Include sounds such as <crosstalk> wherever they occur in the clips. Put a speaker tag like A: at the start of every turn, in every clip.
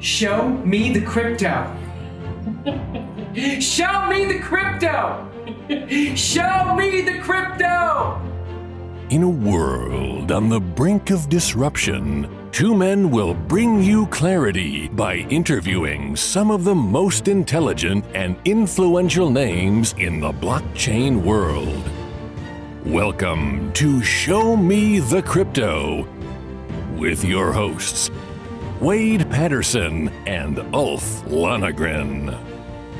A: Show me the crypto. <laughs> Show me the crypto. Show me the crypto.
B: In a world on the brink of disruption, two men will bring you clarity by interviewing some of the most intelligent and influential names in the blockchain world. Welcome to Show Me the Crypto with your hosts, Wade Patterson and Ulf Lonegren.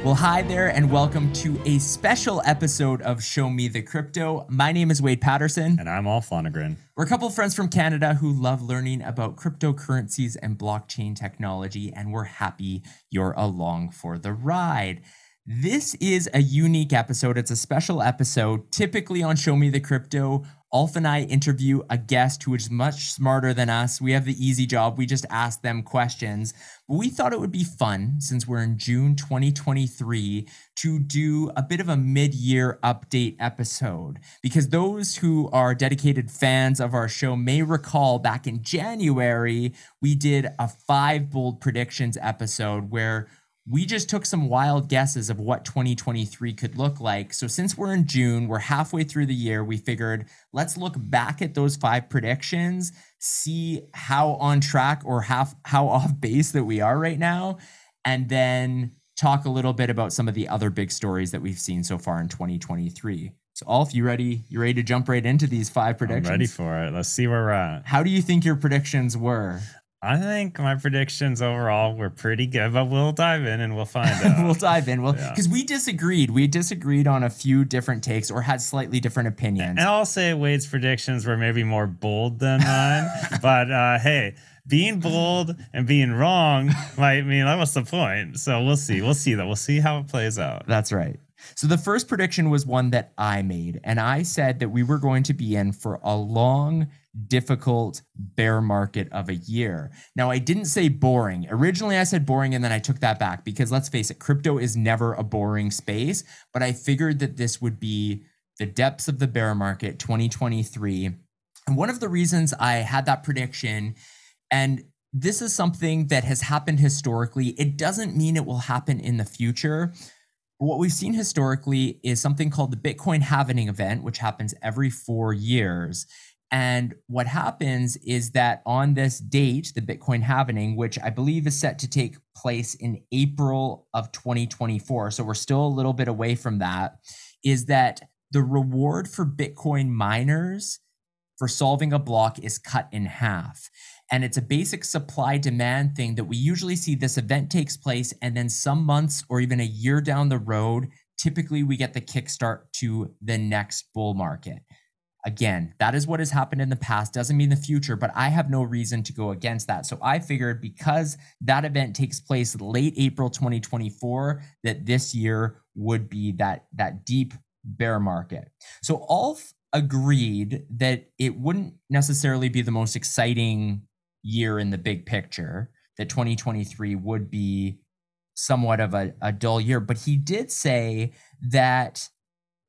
C: Well, hi there, and welcome to a special episode of Show Me the Crypto. My name is Wade Patterson.
D: And I'm Ulf Lonegren.
C: We're a couple of friends from Canada who love learning about cryptocurrencies and blockchain technology, and we're happy you're along for the ride. This is a unique episode. It's a special episode. Typically on Show Me the Crypto, Ulf and I interview a guest who is much smarter than us. We have the easy job. We just ask them questions. But we thought it would be fun, since we're in June 2023, to do a bit of a mid year update episode. Because those who are dedicated fans of our show may recall back in January, we did a five bold predictions episode where we just took some wild guesses of what 2023 could look like. So, since we're in June, we're halfway through the year, we figured let's look back at those five predictions, see how on track or half how <laughs> off base that we are right now, and then talk a little bit about some of the other big stories that we've seen so far in 2023. So, Ulf, you ready? You ready to jump right into these five predictions?
D: I'm ready for it. Let's see where we're at.
C: How do you think your predictions were?
D: I think my predictions overall were pretty good, but we'll dive in and we'll find <laughs> out.
C: we'll dive in. Well, because yeah. we disagreed. We disagreed on a few different takes or had slightly different opinions.
D: And I'll say Wade's predictions were maybe more bold than mine. <laughs> but uh, hey, being bold and being wrong might mean that was the point. So we'll see. We'll see that. We'll see how it plays out.
C: That's right. So the first prediction was one that I made, and I said that we were going to be in for a long difficult bear market of a year. Now, I didn't say boring. Originally, I said boring, and then I took that back because let's face it, crypto is never a boring space. But I figured that this would be the depths of the bear market 2023. And one of the reasons I had that prediction, and this is something that has happened historically, it doesn't mean it will happen in the future. What we've seen historically is something called the Bitcoin halving event, which happens every four years. And what happens is that on this date, the Bitcoin halving, which I believe is set to take place in April of 2024, so we're still a little bit away from that, is that the reward for Bitcoin miners for solving a block is cut in half. And it's a basic supply demand thing that we usually see this event takes place, and then some months or even a year down the road, typically we get the kickstart to the next bull market. Again, that is what has happened in the past, doesn't mean the future, but I have no reason to go against that. So I figured because that event takes place late April 2024, that this year would be that, that deep bear market. So Ulf agreed that it wouldn't necessarily be the most exciting year in the big picture, that 2023 would be somewhat of a, a dull year, but he did say that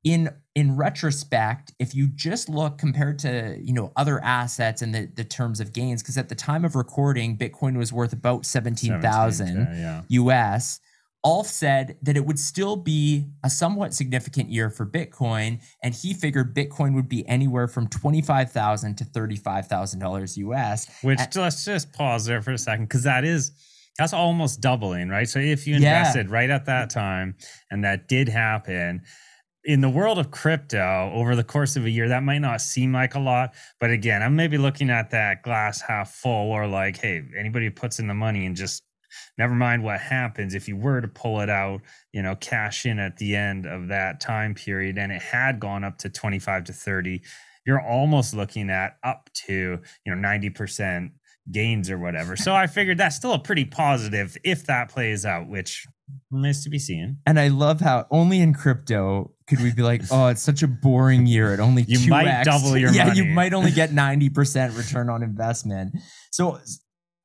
C: in in retrospect if you just look compared to you know other assets and the, the terms of gains because at the time of recording bitcoin was worth about 17000 yeah, yeah. us Ulf said that it would still be a somewhat significant year for Bitcoin, and he figured Bitcoin would be anywhere from twenty-five thousand to thirty-five thousand dollars US.
D: Which and, let's just pause there for a second, because that is that's almost doubling, right? So if you invested yeah. right at that time, and that did happen, in the world of crypto over the course of a year that might not seem like a lot but again i'm maybe looking at that glass half full or like hey anybody puts in the money and just never mind what happens if you were to pull it out you know cash in at the end of that time period and it had gone up to 25 to 30 you're almost looking at up to you know 90% gains or whatever so i figured that's still a pretty positive if that plays out which remains to be seen
C: and i love how only in crypto could we be like, oh, it's such a boring year. It only
D: you 2X. might double your money.
C: yeah,
D: money.
C: you might only get ninety percent return on investment. So,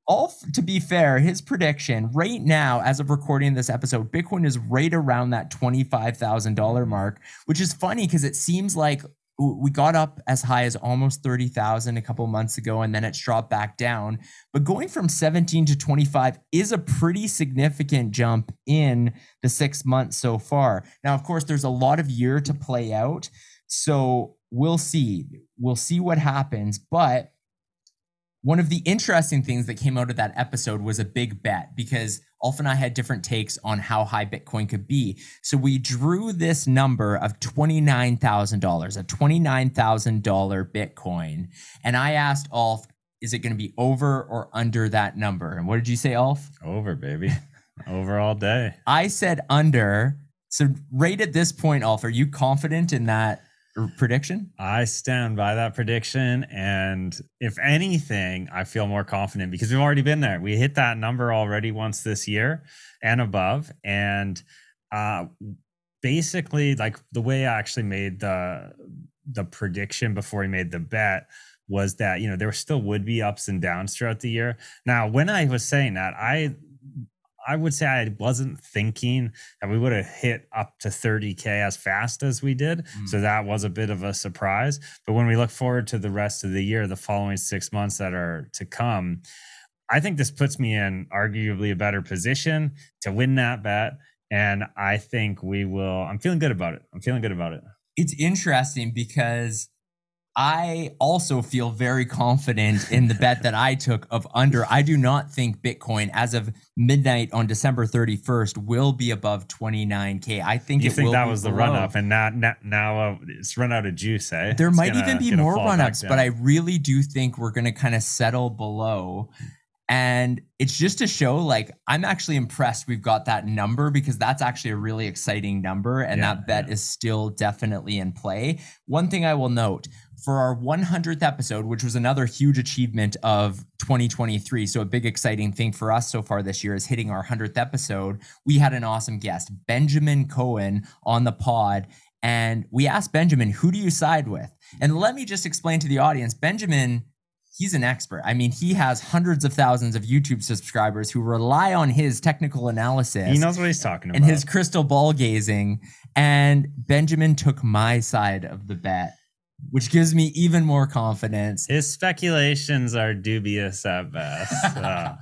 C: all to be fair, his prediction right now, as of recording this episode, Bitcoin is right around that twenty five thousand dollar mark, which is funny because it seems like we got up as high as almost 30,000 a couple months ago and then it's dropped back down. But going from 17 to 25 is a pretty significant jump in the 6 months so far. Now of course there's a lot of year to play out. So we'll see. We'll see what happens, but one of the interesting things that came out of that episode was a big bet because Ulf and I had different takes on how high Bitcoin could be. So we drew this number of $29,000, a $29,000 Bitcoin. And I asked Ulf, is it going to be over or under that number? And what did you say, Ulf?
D: Over, baby. over all day.
C: I said under. So right at this point, Ulf, are you confident in that prediction?
D: I stand by that prediction. And if anything, I feel more confident because we've already been there. We hit that number already once this year and above. And uh, basically, like the way I actually made the the prediction before we made the bet was that you know there still would be ups and downs throughout the year. Now, when I was saying that, I I would say I wasn't thinking that we would have hit up to 30K as fast as we did. Mm. So that was a bit of a surprise. But when we look forward to the rest of the year, the following six months that are to come, I think this puts me in arguably a better position to win that bet. And I think we will, I'm feeling good about it. I'm feeling good about it.
C: It's interesting because I also feel very confident in the bet that I took of under. I do not think Bitcoin, as of midnight on December 31st, will be above 29k. I think
D: you think that was below. the run up, and now now uh, it's run out of juice. Eh?
C: There
D: it's
C: might even be more run ups, but I really do think we're going to kind of settle below. And it's just to show, like, I'm actually impressed we've got that number because that's actually a really exciting number. And yeah, that bet yeah. is still definitely in play. One thing I will note for our 100th episode, which was another huge achievement of 2023. So, a big exciting thing for us so far this year is hitting our 100th episode. We had an awesome guest, Benjamin Cowen, on the pod. And we asked Benjamin, who do you side with? And let me just explain to the audience Benjamin he's an expert. I mean, he has hundreds of thousands of YouTube subscribers who rely on his technical analysis.
D: He knows what he's talking about.
C: And his crystal ball gazing. And Benjamin took my side of the bet, which gives me even more confidence.
D: His speculations are dubious at best. <laughs> Ah.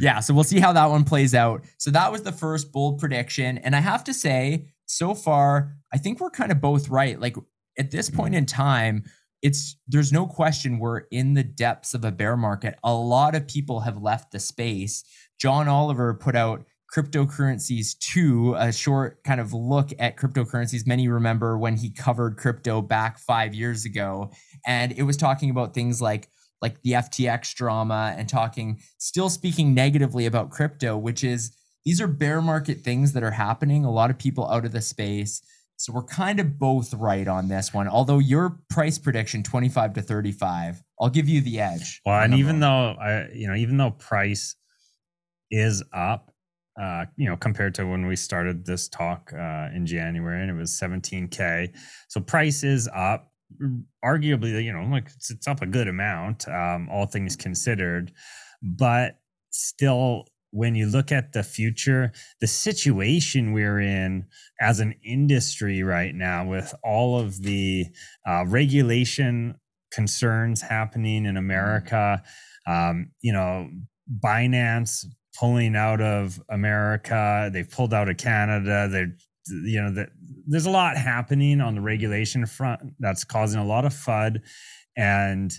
C: yeah, so we'll see how that one plays out. So that was the first bold prediction. And I have to say, so far, I think we're kind of both right. Like at this mm-hmm. point in time, it's there's no question we're in the depths of a bear market. A lot of people have left the space. John Oliver put out cryptocurrencies 2 a short kind of look at cryptocurrencies many remember when he covered crypto back 5 years ago and it was talking about things like like the FTX drama and talking still speaking negatively about crypto which is these are bear market things that are happening a lot of people out of the space so we're kind of both right on this one. Although your price prediction 25 to 35, I'll give you the edge.
D: Well, and even though I you know, even though price is up uh, you know, compared to when we started this talk uh, in January and it was 17k. So price is up arguably, you know, like it's, it's up a good amount um, all things considered, but still when you look at the future, the situation we're in as an industry right now, with all of the uh, regulation concerns happening in. America, um, you know, Binance pulling out of America, they've pulled out of Canada. They're, you know, that there's a lot happening on the regulation front that's causing a lot of FUD. And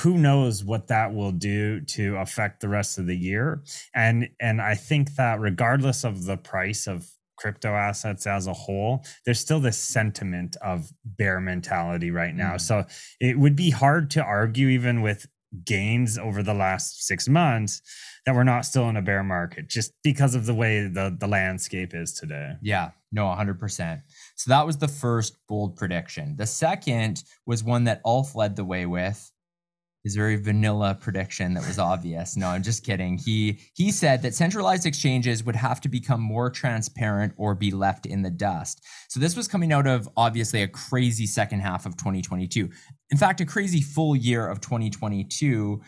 D: who knows what that will do to affect the rest of the year and and i think that regardless of the price of crypto assets as a whole there's still this sentiment of bear mentality right now mm. so it would be hard to argue even with gains over the last 6 months that we're not still in a bear market just because of the way the the landscape is today
C: yeah no 100% so that was the first bold prediction the second was one that Ulf led the way with his very vanilla prediction that was obvious. No, I'm just kidding. He he said that centralized exchanges would have to become more transparent or be left in the dust. So this was coming out of obviously a crazy second half of 2022. In fact, a crazy full year of 2022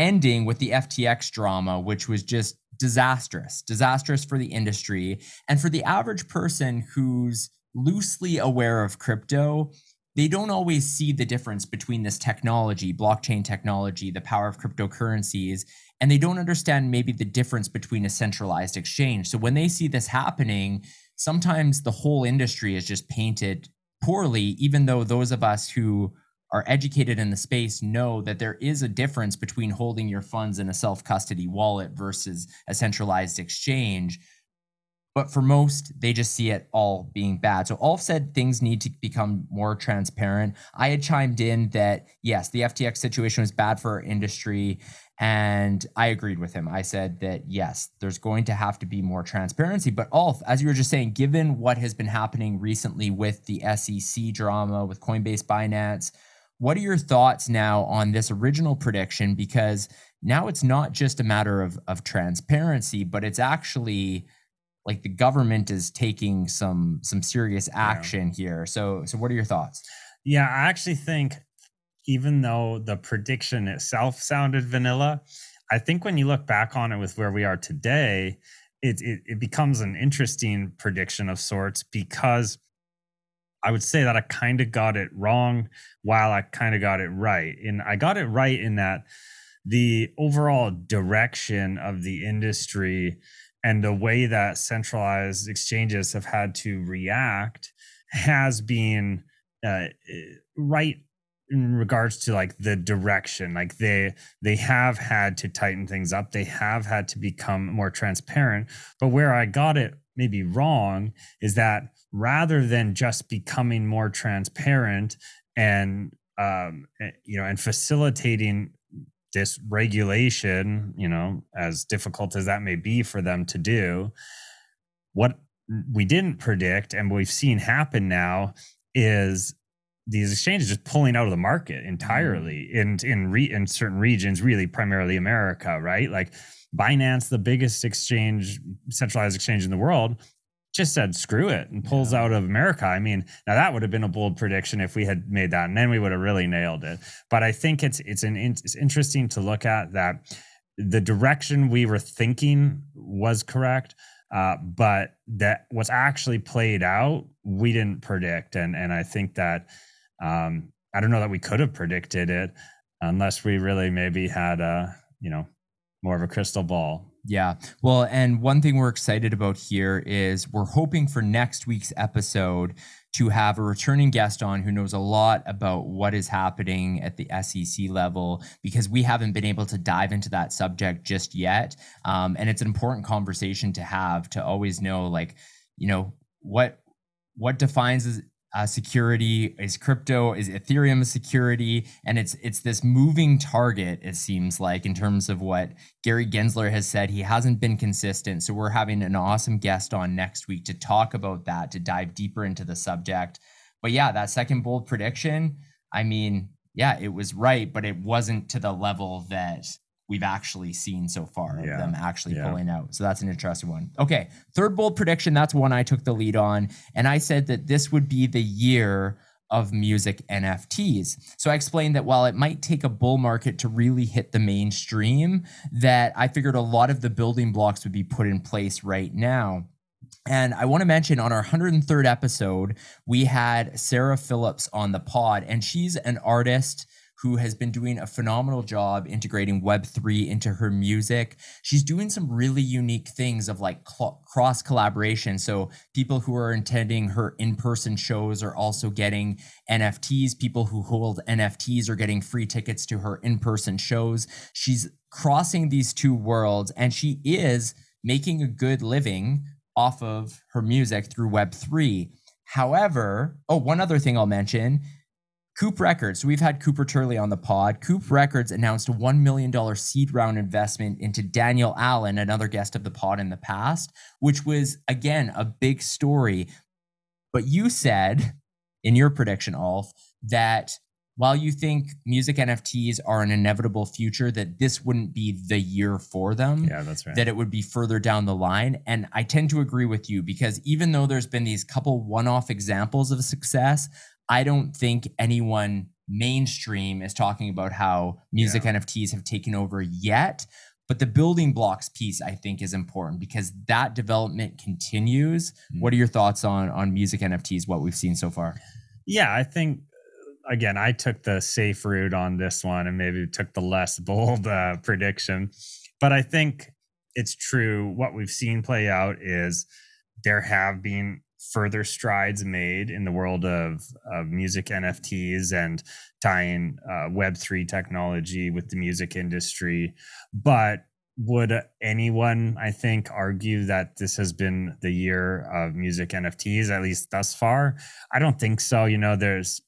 C: ending with the FTX drama which was just disastrous. Disastrous for the industry and for the average person who's loosely aware of crypto they don't always see the difference between this technology, blockchain technology, the power of cryptocurrencies, and they don't understand maybe the difference between a centralized exchange. So when they see this happening, sometimes the whole industry is just painted poorly, even though those of us who are educated in the space know that there is a difference between holding your funds in a self custody wallet versus a centralized exchange. But for most, they just see it all being bad. So Ulf said things need to become more transparent. I had chimed in that yes, the FTX situation was bad for our industry. And I agreed with him. I said that yes, there's going to have to be more transparency. But Ulf, as you were just saying, given what has been happening recently with the SEC drama, with Coinbase Binance, what are your thoughts now on this original prediction? Because now it's not just a matter of, of transparency, but it's actually like the government is taking some some serious action yeah. here. So so what are your thoughts?
D: Yeah, I actually think even though the prediction itself sounded vanilla, I think when you look back on it with where we are today, it, it, it becomes an interesting prediction of sorts because I would say that I kind of got it wrong while I kind of got it right. And I got it right in that the overall direction of the industry and the way that centralized exchanges have had to react has been uh, right in regards to like the direction like they they have had to tighten things up they have had to become more transparent but where i got it maybe wrong is that rather than just becoming more transparent and um, eh, you know and facilitating this regulation you know as difficult as that may be for them to do what we didn't predict and we've seen happen now is these exchanges just pulling out of the market entirely mm. in in re, in certain regions, really primarily America, right? Like Binance, the biggest exchange, centralized exchange in the world, just said screw it and pulls yeah. out of America. I mean, now that would have been a bold prediction if we had made that, and then we would have really nailed it. But I think it's it's an it's interesting to look at that the direction we were thinking was correct. Uh, but that what's actually played out, we didn't predict, and and I think that um, I don't know that we could have predicted it unless we really maybe had a, you know, more of a crystal ball.
C: Yeah. Well, and one thing we're excited about here is we're hoping for next week's episode to have a returning guest on who knows a lot about what is happening at the SEC level because we haven't been able to dive into that subject just yet. Um, and it's an important conversation to have to always know, like, you know, what what defines uh, security is crypto is ethereum security? And it's it's this moving target it seems like in terms of what gary gensler has said. He hasn't been consistent. So we're having an awesome guest on next week to talk about that to dive deeper into the subject. But yeah that second bold prediction i mean yeah it was right but it wasn't to the level that we've actually seen so far of them actually yeah. pulling out. So that's an interesting one. Okay, third bold prediction. That's one I took the lead on, and I said that this would be the year of music NFTs. So I explained that while it might take a bull market to really hit the mainstream, that I figured a lot of the building blocks would be put in place right now. And I want to mention on our 103rd episode, we had Sarah Phillips on the pod, and she's an artist who has been doing a phenomenal job integrating Web3 into her music. She's doing some really unique things of like cl- cross collaboration. So, people who are attending her in person shows are also getting NFTs. People who hold NFTs are getting free tickets to her in person shows. She's crossing these two worlds and she is making a good living off of her music through Web3. However, oh, one other thing I'll mention Coop Records. So we've had Cooper Turley on the pod. Coop Records announced a $1 million seed round investment into Daniel Allen, another guest of the pod in the past, which was, again, a big story. But you said in your prediction, Ulf, that while you think music NFTs are an inevitable future, that this wouldn't be the year for them.
D: Yeah, that's right.
C: That it would be further down the line. And I tend to agree with you because even though there's been these couple one off examples of success, I don't think anyone mainstream is talking about how music yeah. NFTs have taken over yet. But the building blocks piece, I think, is important because that development continues. Mm. What are your thoughts on on music NFTs? What we've seen so far?
D: Yeah, I think again, I took the safe route on this one and maybe took the less <laughs> bold uh, prediction. But I think it's true. What we've seen play out is there have been further strides made in the world of, of music NFTs and tying uh, Web3 technology with the music industry. But would anyone i think argue that this has been the year of music nfts at least thus far i don't think so you know there's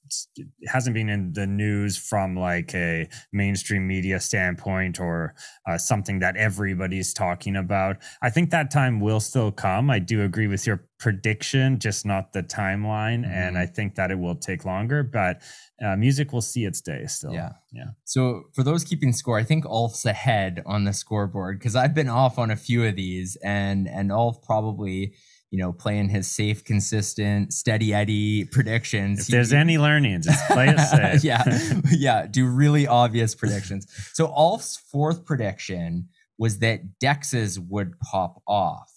D: hasn't been in the news from like a mainstream media standpoint or uh, something that everybody's talking about i think that time will still come i do agree with your prediction just not the timeline mm-hmm. and i think that it will take longer but uh, music will see its day still.
C: Yeah.
D: Yeah.
C: So for those keeping score, I think Ulf's ahead on the scoreboard because I've been off on a few of these and and Ulf probably you know, playing his safe, consistent, steady Eddie predictions.
D: If there's he, any learnings, just play it <laughs> safe.
C: yeah. Yeah. Do really obvious predictions. So Ulf's fourth prediction was that Dexes would pop off.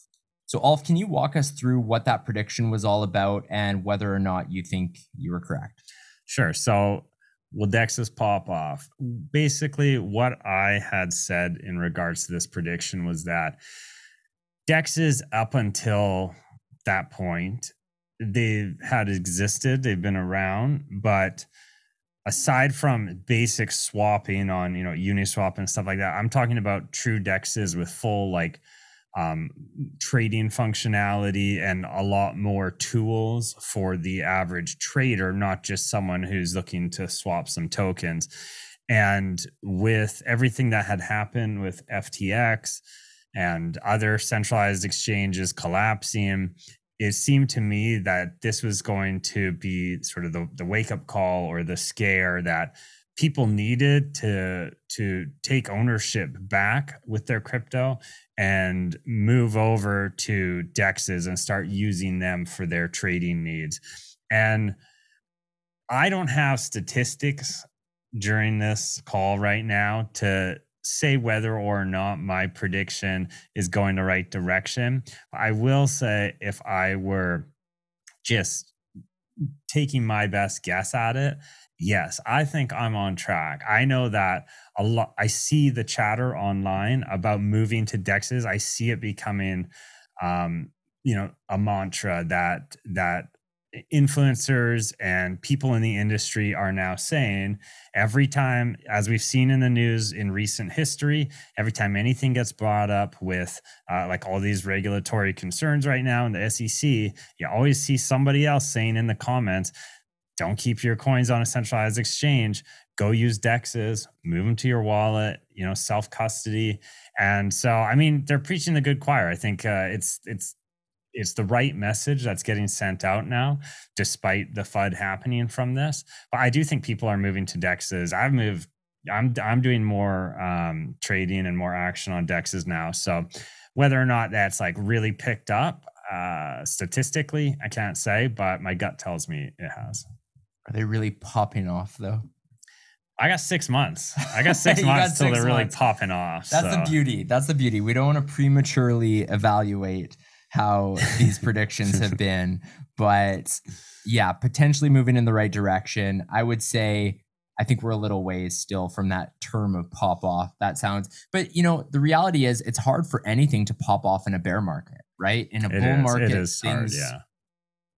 C: So Alf, can you walk us through what that prediction was all about and whether or not you think you were correct?
D: Sure. So will Dexes pop off? Basically, what I had said in regards to this prediction was that Dexes up until that point, they had existed, they've been around, but aside from basic swapping on, you know, Uniswap and stuff like that, I'm talking about true dexes with full like um, trading functionality and a lot more tools for the average trader, not just someone who's looking to swap some tokens. And with everything that had happened with FTX and other centralized exchanges collapsing, it seemed to me that this was going to be sort of the, the wake up call or the scare that people needed to to take ownership back with their crypto and move over to dexes and start using them for their trading needs. And i don't have statistics during this call right now to say whether or not my prediction is going the right direction i will say if i were just taking my best guess at it yes, I think I'm on track. I know that a lot. I see the chatter online about moving to Dexes. I see it becoming, um, you know, a mantra that that influencers and people in the industry are now saying every time as we've seen in the news in recent history every time anything gets brought up with uh, like all these regulatory concerns right now in the sec you always see somebody else saying in the comments don't keep your coins on a centralized exchange. Go use dexes move them to your wallet you know self custody and so i mean they're preaching the good choir. I think uh, it's it's it's the right message that's getting sent out now despite the fud happening from this but i do think people are moving to dexes i've moved i'm i'm doing more um, trading and more action on dexes now so whether or not that's like really picked up uh, statistically i can't say but my gut tells me it has
C: are they really popping off though?
D: I got six months. I got six <laughs> months till they're really popping off.
C: That's so. the beauty. That's the beauty. We don't want to prematurely evaluate how these predictions have <laughs> been, but yeah, potentially moving in the right direction. I would say I think we're a little ways still from that term of pop off. That sounds, but you know, the reality is it's hard for anything to pop off in a bear market, right? In a
D: it
C: bull
D: is,
C: market,
D: it is hard, yeah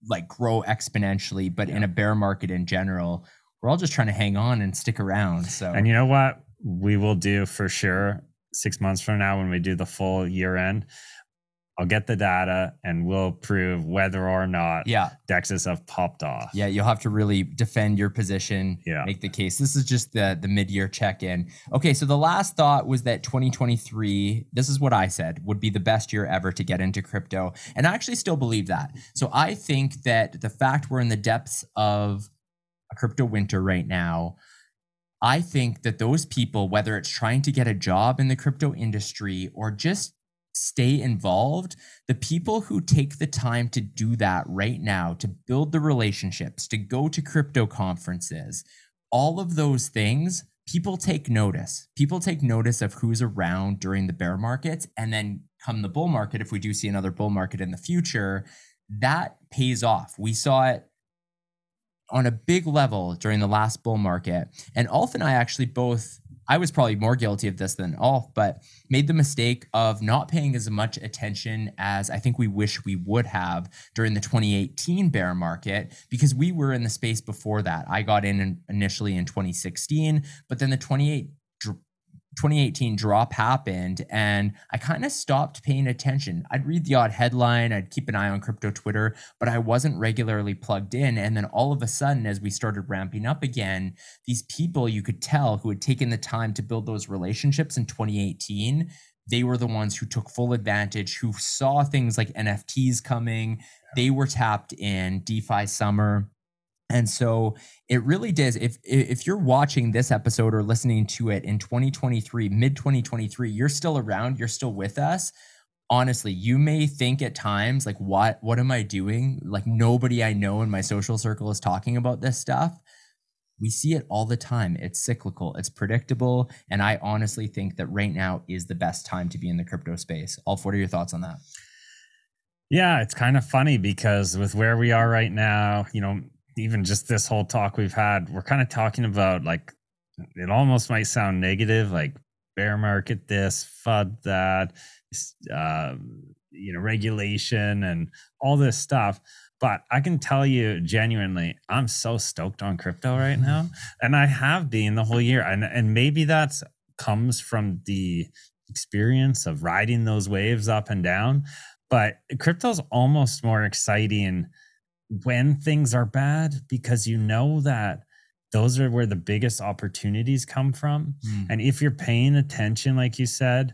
C: like grow exponentially, but yeah. in a bear market in general, we're all just trying to hang on and stick around. So,
D: and you know what we will do for sure six months from now when we do the full year end, I'll get the data and we'll prove whether or not
C: yeah.
D: Dexes have popped off.
C: Yeah, you'll have to really defend your position,
D: yeah.
C: make the case. This is just the the mid-year check-in. Okay, so the last thought was that 2023, this is what I said, would be the best year ever to get into crypto. And I actually still believe that. So I think that the fact we're in the depths of a crypto winter right now, I think that those people, whether it's trying to get a job in the crypto industry or just stay involved, the people who take the time to do that right now, to build the relationships, to go to crypto conferences, all of those things, people take notice. People take notice of who's around during the bear markets. And then come the bull market, if we do see another bull market in the future, that pays off. We saw it on a big level during the last bull market. And Ulf and I actually both I was probably more guilty of this than Ulf, but made the mistake of not paying as much attention as I think we wish we would have during the 2018 bear market because we were in the space before that. I got in initially in 2016, but then the 28 2018 drop happened and I kind of stopped paying attention. I'd read the odd headline, I'd keep an eye on crypto Twitter, but I wasn't regularly plugged in. And then all of a sudden, as we started ramping up again, these people you could tell who had taken the time to build those relationships in 2018, they were the ones who took full advantage, who saw things like NFTs coming. They were tapped in DeFi summer and so it really does. If if you're watching this episode or listening to it in 2023, mid 2023, you're still around, you're still with us. Honestly, you may think at times like what what am I doing? Like nobody I know in my social circle is talking about this stuff. We see it all the time. It's cyclical, it's predictable, and I honestly think that right now is the best time to be in the crypto space. Ulf, what are your thoughts on that?
D: Yeah, it's kind of funny because with where we are right now, you know, even just this whole talk we've had, we're kind of talking about like it almost might sound negative, like bear market this, FUD that, uh, you know, regulation and all this stuff. But I can tell you genuinely, I'm so stoked on crypto right now, and I have been the whole year. And and maybe that's comes from the experience of riding those waves up and down. But crypto's almost more exciting when things are bad because you know that those are where the biggest opportunities come from. Mm. And if you're paying attention, like you said,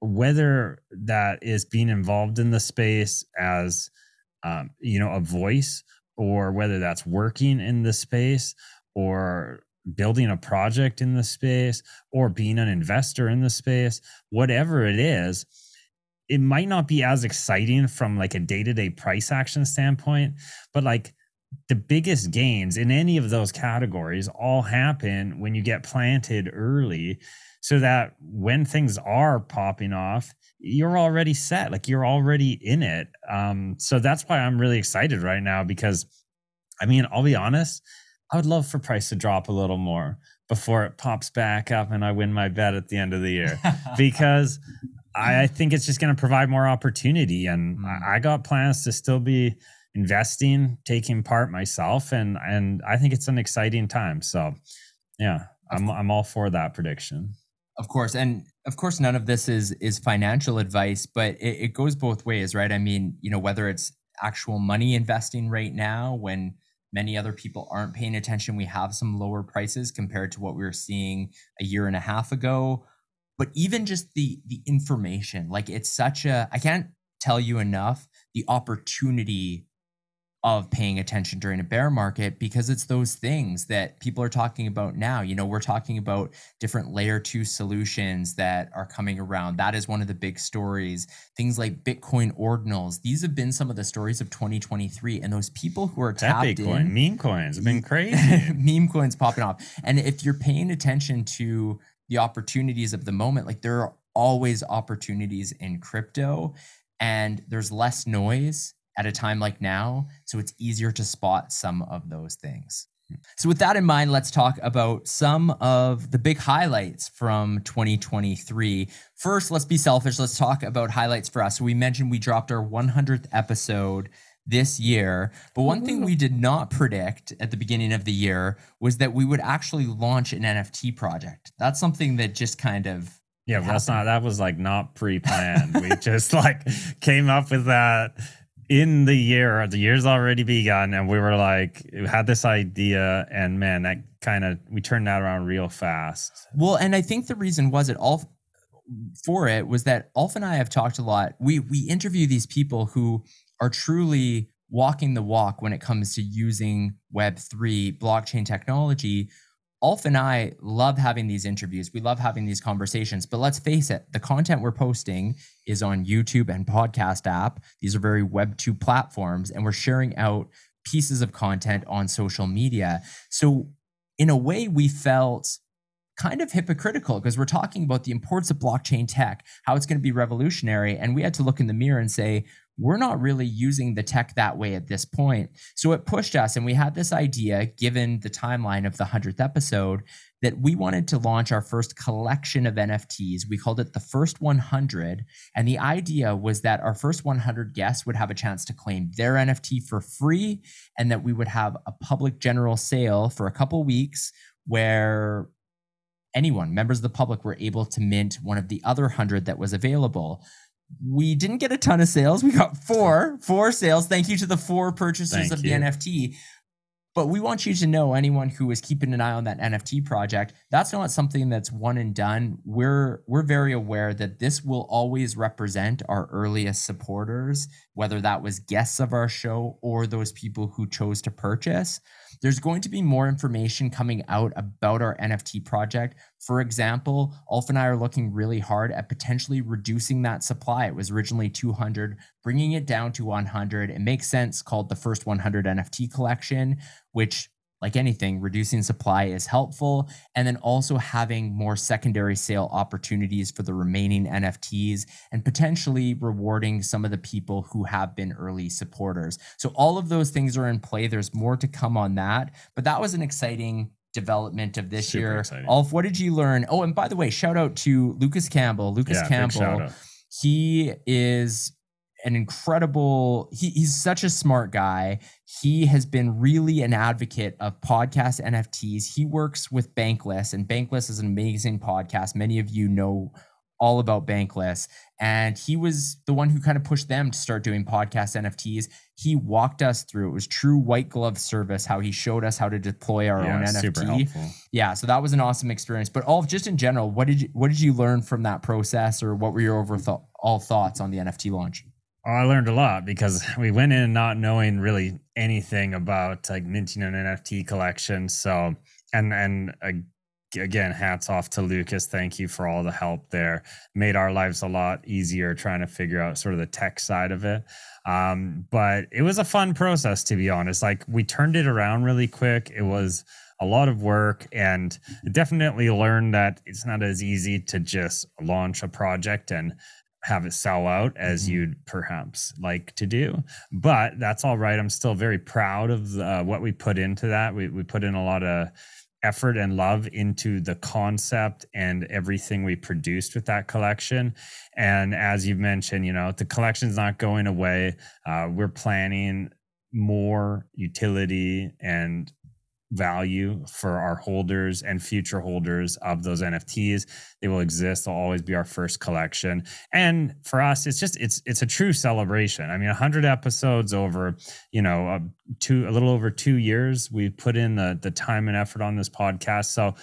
D: whether that is being involved in the space as um, you know a voice or whether that's working in the space or building a project in the space or being an investor in the space whatever it is it might not be as exciting from like a day-to-day price action standpoint but like the biggest gains in any of those categories all happen when you get planted early so that when things are popping off you're already set like you're already in it. Um, so that's why i'm really excited right now because i mean i'll be honest i would love for price to drop a little more before it pops back up and i win my bet at the end of the year <laughs> because I, think it's just going to provide more opportunity. And mm. I got plans to still be investing, taking part myself, and and I think it's an exciting time. So, yeah, I'm I'm all for that prediction.
C: Of course, and of course, none of this is is financial advice, but it, it goes both ways, right? I mean, you know, whether it's actual money investing right now when many other people aren't paying attention, we have some lower prices compared to what we were seeing a year and a half ago but even just the the information like it's such a i can't tell you enough the opportunity of paying attention during a bear market because it's those things that people are talking about now. You know, we're talking about different layer two solutions that are coming around. That is one of the big stories. Things like Bitcoin ordinals. These have been some of the stories of 2023. And those people who are tapped Bitcoin,
D: in, meme coins have been <laughs> crazy.
C: meme coins popping off. And if you're paying attention to the opportunities of the moment. Like there are always opportunities in crypto and there's less noise at a time like now so it's easier to spot some of those things. So with that in mind let's talk about some of the big highlights from 2023 first let's be selfish. Let's talk about highlights for us. So we mentioned we dropped our 100th episode this year. But one thing we did not predict at the beginning of the year was that we would actually launch an NFT project. That's something that just kind of
D: yeah, that's not that was like not pre-planned. we just <laughs> like came up with that in the year. The year's already begun, and we were like, we had this idea, and man, that kind of we turned that around real fast.
C: Well, and I think the reason was it all for it was that Ulf and I have talked a lot. We we interview these people who are truly walking the walk when it comes to using Web3 blockchain technology. Ulf and I love having these interviews. We love having these conversations. But let's face it, the content we're posting is on YouTube and podcast app. These are very Web2 platforms, and we're sharing out pieces of content on social media. So, in a way, we felt kind of hypocritical because we're talking about the importance of blockchain tech, how it's going to be revolutionary. And we had to look in the mirror and say, we're not really using the tech that way at this point. So it pushed us, and we had this idea, given the timeline of the 100th episode, that we wanted to launch our first collection of NFTs. We called it the First 100. And the idea was that our first 100 guests would have a chance to claim their NFT for free, and that we would have a public general sale for a couple weeks where anyone, members of the public, were able to mint one of the other 100 that was available we didn't get a ton of sales. We got four, four sales. Thank you to the four purchasers Thank of you. the NFT. But we want you to know, anyone who is keeping an eye on that NFT project, that's not something that's one and done. We're we're very aware that this will always represent our earliest supporters, whether that was guests of our show or those people who chose to purchase. There's going to be more information coming out about our NFT project. For example, Ulf and I are looking really hard at potentially reducing that supply. It was originally 200, bringing it down to 100. It makes sense called the first 100 NFT collection, which like anything, reducing supply is helpful. And then also having more secondary sale opportunities for the remaining NFTs and potentially rewarding some of the people who have been early supporters. So all of those things are in play. There's more to come on that. But that was an exciting development of this Super year. Exciting. Ulf, what did you learn? Oh, and by the way, shout out to Lucas Campbell. Lucas yeah, Campbell. He is an incredible he, he's such a smart guy. He has been really an advocate of podcast nfts he works with bankless and bankless is an amazing podcast. Many of you know all about bankless. And he was the one who kind of pushed them to start doing podcast nfts he walked us through it was true white glove service how he showed us how to deploy our yeah, own nft yeah so that was an awesome experience. But Ulf just in general what did you what did you learn from that process or what were your overall thoughts on the nft launch
D: I learned a lot because we went in not knowing really anything about like minting an NFT collection. So, and and again, hats off to Lucas. Thank you for all the help there. Made our lives a lot easier trying to figure out sort of the tech side of it. Um, but it was a fun process to be honest. Like we turned it around really quick. It was a lot of work and definitely learned that it's not as easy to just launch a project and have it sell out as mm-hmm. you'd perhaps like to do. But that's all right. I'm still very proud of uh, what we put into that. We, we put in a lot of effort and love into the concept and everything we produced with that collection. And as you've mentioned, you know, the collection's not going away. Uh, we're planning more utility and value for our holders and future holders of those NFTs. They will exist. They'll always be our first collection. And for us, it's just it's it's a true celebration. I mean, 100 episodes over, you know, a two a little over 2 years. We put in the the time and effort on this podcast. So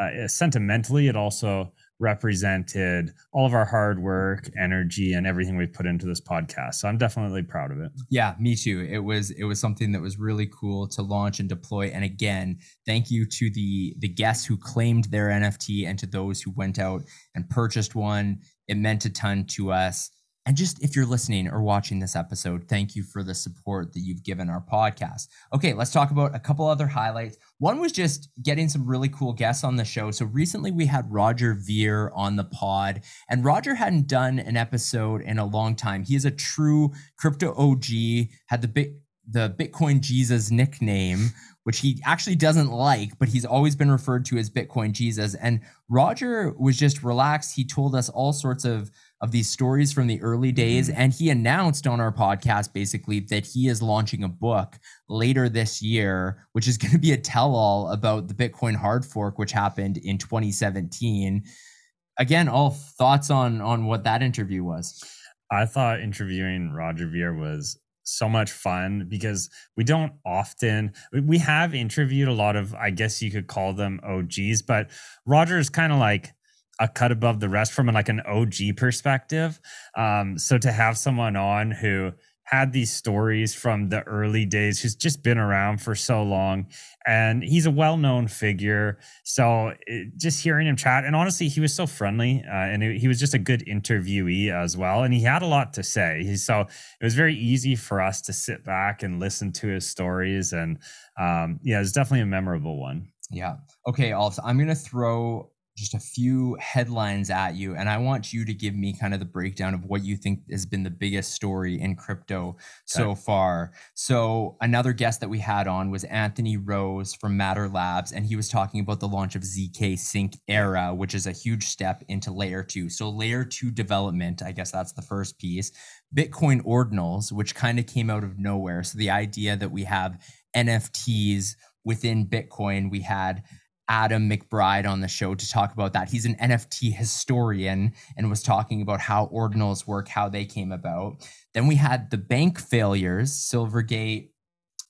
D: uh, sentimentally, it also represented all of our hard work, energy, and everything we've put into this podcast. So I'm definitely proud of it.
C: Yeah, me too. It was it was something that was really cool to launch and deploy. And again, thank you to the the guests who claimed their NFT and to those who went out and purchased one. It meant a ton to us. And just if you're listening or watching this episode, thank you for the support that you've given our podcast. Okay, let's talk about a couple other highlights. One was just getting some really cool guests on the show. So recently we had Roger Ver on the pod, and Roger hadn't done an episode in a long time. He is a true crypto OG, had the big the Bitcoin Jesus nickname, which he actually doesn't like, but he's always been referred to as Bitcoin Jesus. And Roger was just relaxed. He told us all sorts of of these stories from the early days. Mm-hmm. And he announced on our podcast basically that he is launching a book later this year, which is <laughs> going to be a tell Ulf about the Bitcoin hard fork, which happened in 2017. Again, all thoughts on on what that interview was.
D: I thought interviewing Roger Ver was so much fun because we don't often we have interviewed a lot of I guess you could call them OGs, but Roger is kind of like a cut above the rest from like an OG perspective. Um, so to have someone on who had these stories from the early days, who's just been around for so long, and he's a well-known figure. So it, just hearing him chat, and honestly, he was so friendly, uh, and it, he was just a good interviewee as well, and he had a lot to say. He, so it was very easy for us to sit back and listen to his stories, and um, yeah, it's definitely a memorable one.
C: Yeah. Okay. Also, I'm to throw just a few headlines at you, and I want you to give me kind of the breakdown of what you think has been the biggest story in crypto so far. So, another guest that we had on was Anthony Rose from Matter Labs, and he was talking about the launch of zkSync Era, which is a huge step into layer two. So, layer two development, I guess that's the first piece. Bitcoin ordinals, which kind of came out of nowhere. So, the idea that we have NFTs within Bitcoin, we had Adam McBride on the show to talk about that. He's an NFT historian and was talking about how ordinals work, how they came about. Then we had the bank failures, Silvergate,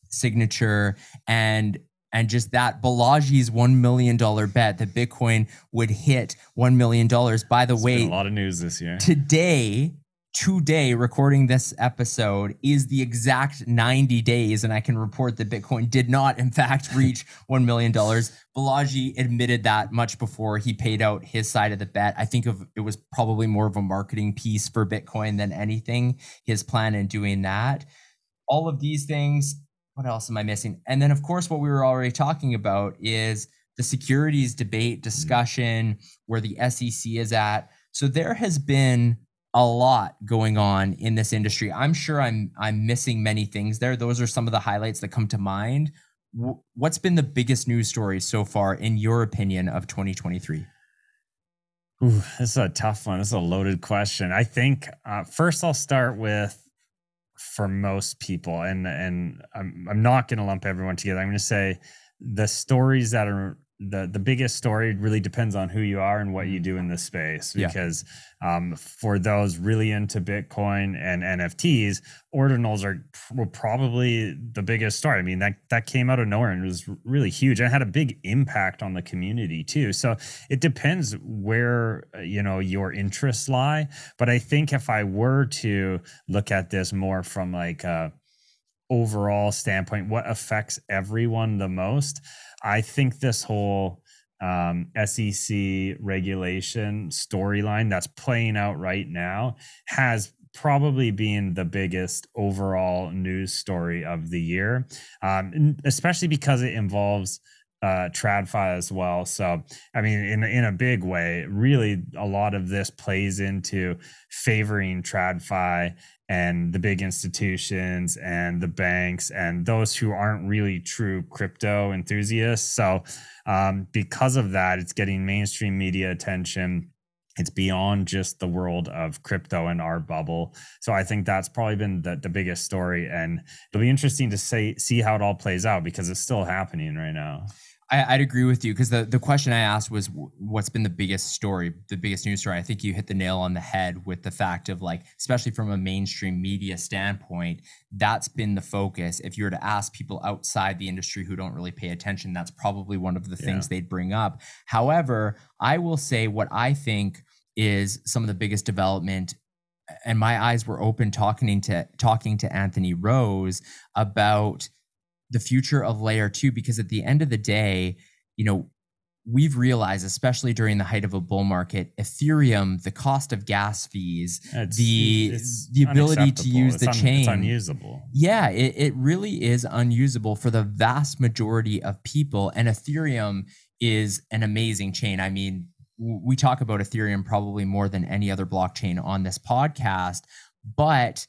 C: Signature, and and just that Balaji's $1 million bet that Bitcoin would hit $1 million. By the
D: it's
C: way,
D: a lot of news this year.
C: Today, today recording this episode is the exact 90 days and i can report that bitcoin did not in fact <laughs> reach $1 million balaji admitted that much before he paid out his side of the bet. I think of it was probably more of a marketing piece for bitcoin than anything his plan in doing that. All of these things what else am i missing? And then of course what we were already talking about is the securities debate mm-hmm. discussion where the sec is at. So there has been a lot going on in this industry. I'm sure I'm I'm missing many things there. Those are some of the highlights that come to mind. What's been the biggest news story so far, in your opinion, of 2023?
D: Ooh, this is a tough one. This is a loaded question. I think uh, first I'll start with for most people, and and I'm I'm not going to lump everyone together. I'm going to say the stories that are the the biggest story really depends on who you are and what you do in this space because yeah. um, for those really into bitcoin and nfts ordinals are were probably the biggest story. I mean that that came out of nowhere and was really huge and had a big impact on the community too. So it depends where uh, you know your interests lie. But i think if i were to look at this more from like a overall standpoint what affects everyone the most I think this whole um, SEC regulation storyline that's playing out right now has probably been the biggest overall news story of the year, um, especially because it involves uh, TradFi as well. So, I mean, in in a big way, really, a lot of this plays into favoring TradFi and the big institutions and the banks and those who aren't really true crypto enthusiasts. So, um, because of that, it's getting mainstream media attention. It's beyond just the world of crypto and our bubble. So I think that's probably been the, the biggest story. And it'll be interesting to say, see how it all plays out because it's still happening right now.
C: I, would agree with you because the, the question I asked was what's been the biggest story, the biggest news story. I think you hit the nail on the head with the fact of like, especially from a mainstream media standpoint, that's been the focus. If you were to ask people outside the industry who don't really pay attention, that's probably one of the things they'd bring up. However, I will say what I think is some of the biggest development and my eyes were open talking to talking to Anthony Rose about the future of layer two because at the end of the day, you know, we've realized, especially during the height of a bull market, Ethereum, the cost of gas fees, it's, the it's the ability to use it's the un, chain,
D: it's unusable.
C: Yeah, it, it really is unusable for the vast majority of people. And Ethereum is an amazing chain. I mean, we talk about Ethereum probably more than any other blockchain on this podcast, but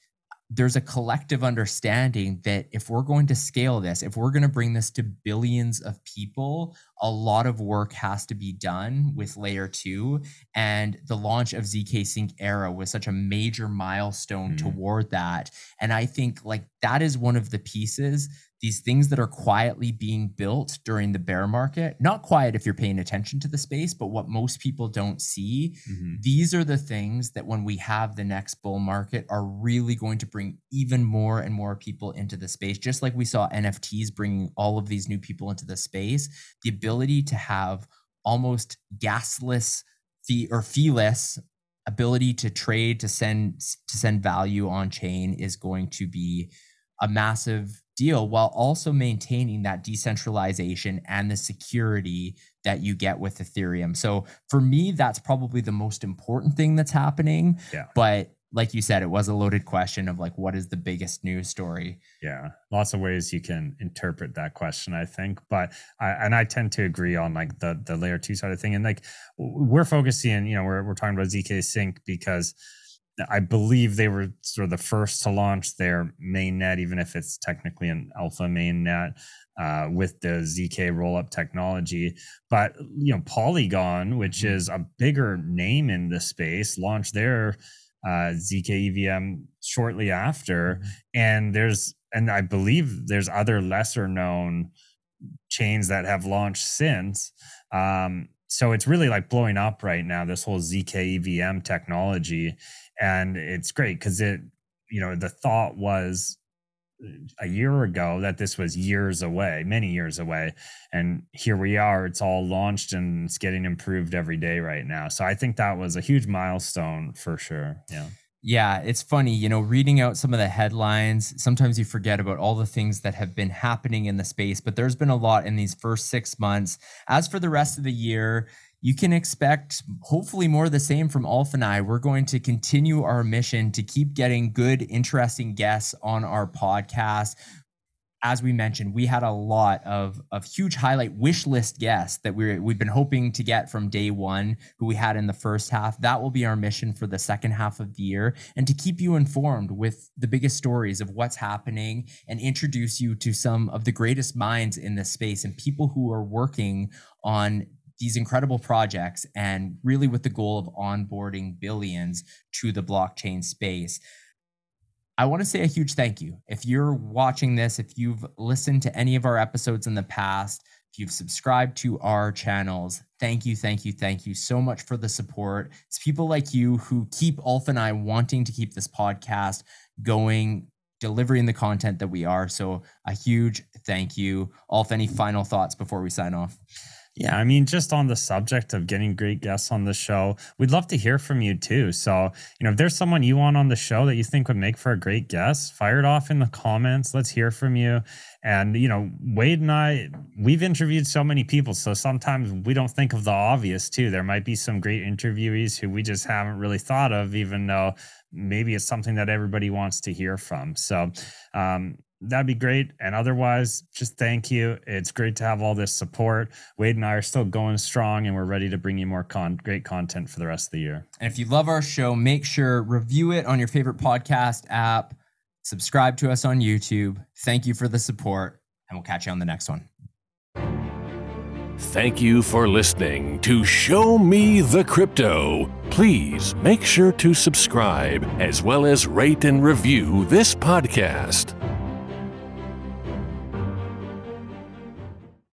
C: there's a collective understanding that if we're going to scale this, if we're going to bring this to billions of people, a lot of work has to be done with layer two. And the launch of zkSync Era was such a major milestone mm-hmm. toward that. And I think like that is one of the pieces these things that are quietly being built during the bear market, not quiet if you're paying attention to the space, but what most people don't see, mm-hmm. these are the things that when we have the next bull market are really going to bring even more and more people into the space. Just like we saw NFTs bringing all of these new people into the space, the ability to have almost gasless fee or feeless ability to trade to send to send value on chain is going to be a massive deal while also maintaining that decentralization and the security that you get with Ethereum. So for me, that's probably the most important thing that's happening.
D: Yeah.
C: But like you said, it was a loaded question of like, what is the biggest news story?
D: Yeah, lots of ways you can interpret that question, I think. But I and I tend to agree on like the the layer two side of thing. And like we're focusing, you know, we're we're talking about zkSync because I believe they were sort of the first to launch their mainnet, even if it's technically an alpha mainnet. Uh, with the ZK rollup technology. But you know, Polygon, which mm-hmm. is a bigger name in the space, launched their uh, ZK EVM shortly after, mm-hmm. and there's and I believe there's other lesser known chains that have launched since. Um, so it's really like blowing up right now. This whole ZK EVM technology, and it's great because it, you know, the thought was uh, a year ago that this was years away, many years away. And here we are, it's all launched and it's getting improved every day right now. So I think that was a huge milestone for sure. Yeah.
C: Yeah, it's funny, you know, reading out some of the headlines, sometimes you forget about all the things that have been happening in the space, but there's been a lot in these first six months. As for the rest of the year, you can expect hopefully more of the same from Ulf and I. We're going to continue our mission to keep getting good, interesting guests on our podcast. As we mentioned, we had a lot of, of huge highlight wish list guests that we we've been hoping to get from day one, who we had in the first half. That will be our mission for the second half of the year, and to keep you informed with the biggest stories of what's happening and introduce you to some of the greatest minds in this space and people who are working on these incredible projects and really with the goal of onboarding billions to the blockchain space. I want to say a huge thank you. If you're watching this, if you've listened to any of our episodes in the past, if you've subscribed to our channels, thank you, thank you, thank you so much for the support. It's people like you who keep Ulf and I wanting to keep this podcast going, delivering the content that we are. So a huge thank you. Ulf, any final thoughts before we sign off?
D: Yeah, I mean, just on the subject of getting great guests on the show, we'd love to hear from you too. So, you know, if there's someone you want on the show that you think would make for a great guest, fire it off in the comments. Let's hear from you. And, you know, Wade and I, we've interviewed so many people. So sometimes we don't think of the obvious too. There might be some great interviewees who we just haven't really thought of, even though maybe it's something that everybody wants to hear from. So, um, that'd be great. And otherwise, just thank you. It's great to have all this support. Wade and I are still going strong and we're ready to bring you more con- great content for the rest of the year.
C: And if you love our show, make sure review it on your favorite podcast app, subscribe to us on YouTube. Thank you for the support, and we'll catch you on the next one.
B: Thank you for listening to Show Me the Crypto. Please make sure to subscribe as well as rate and review this podcast.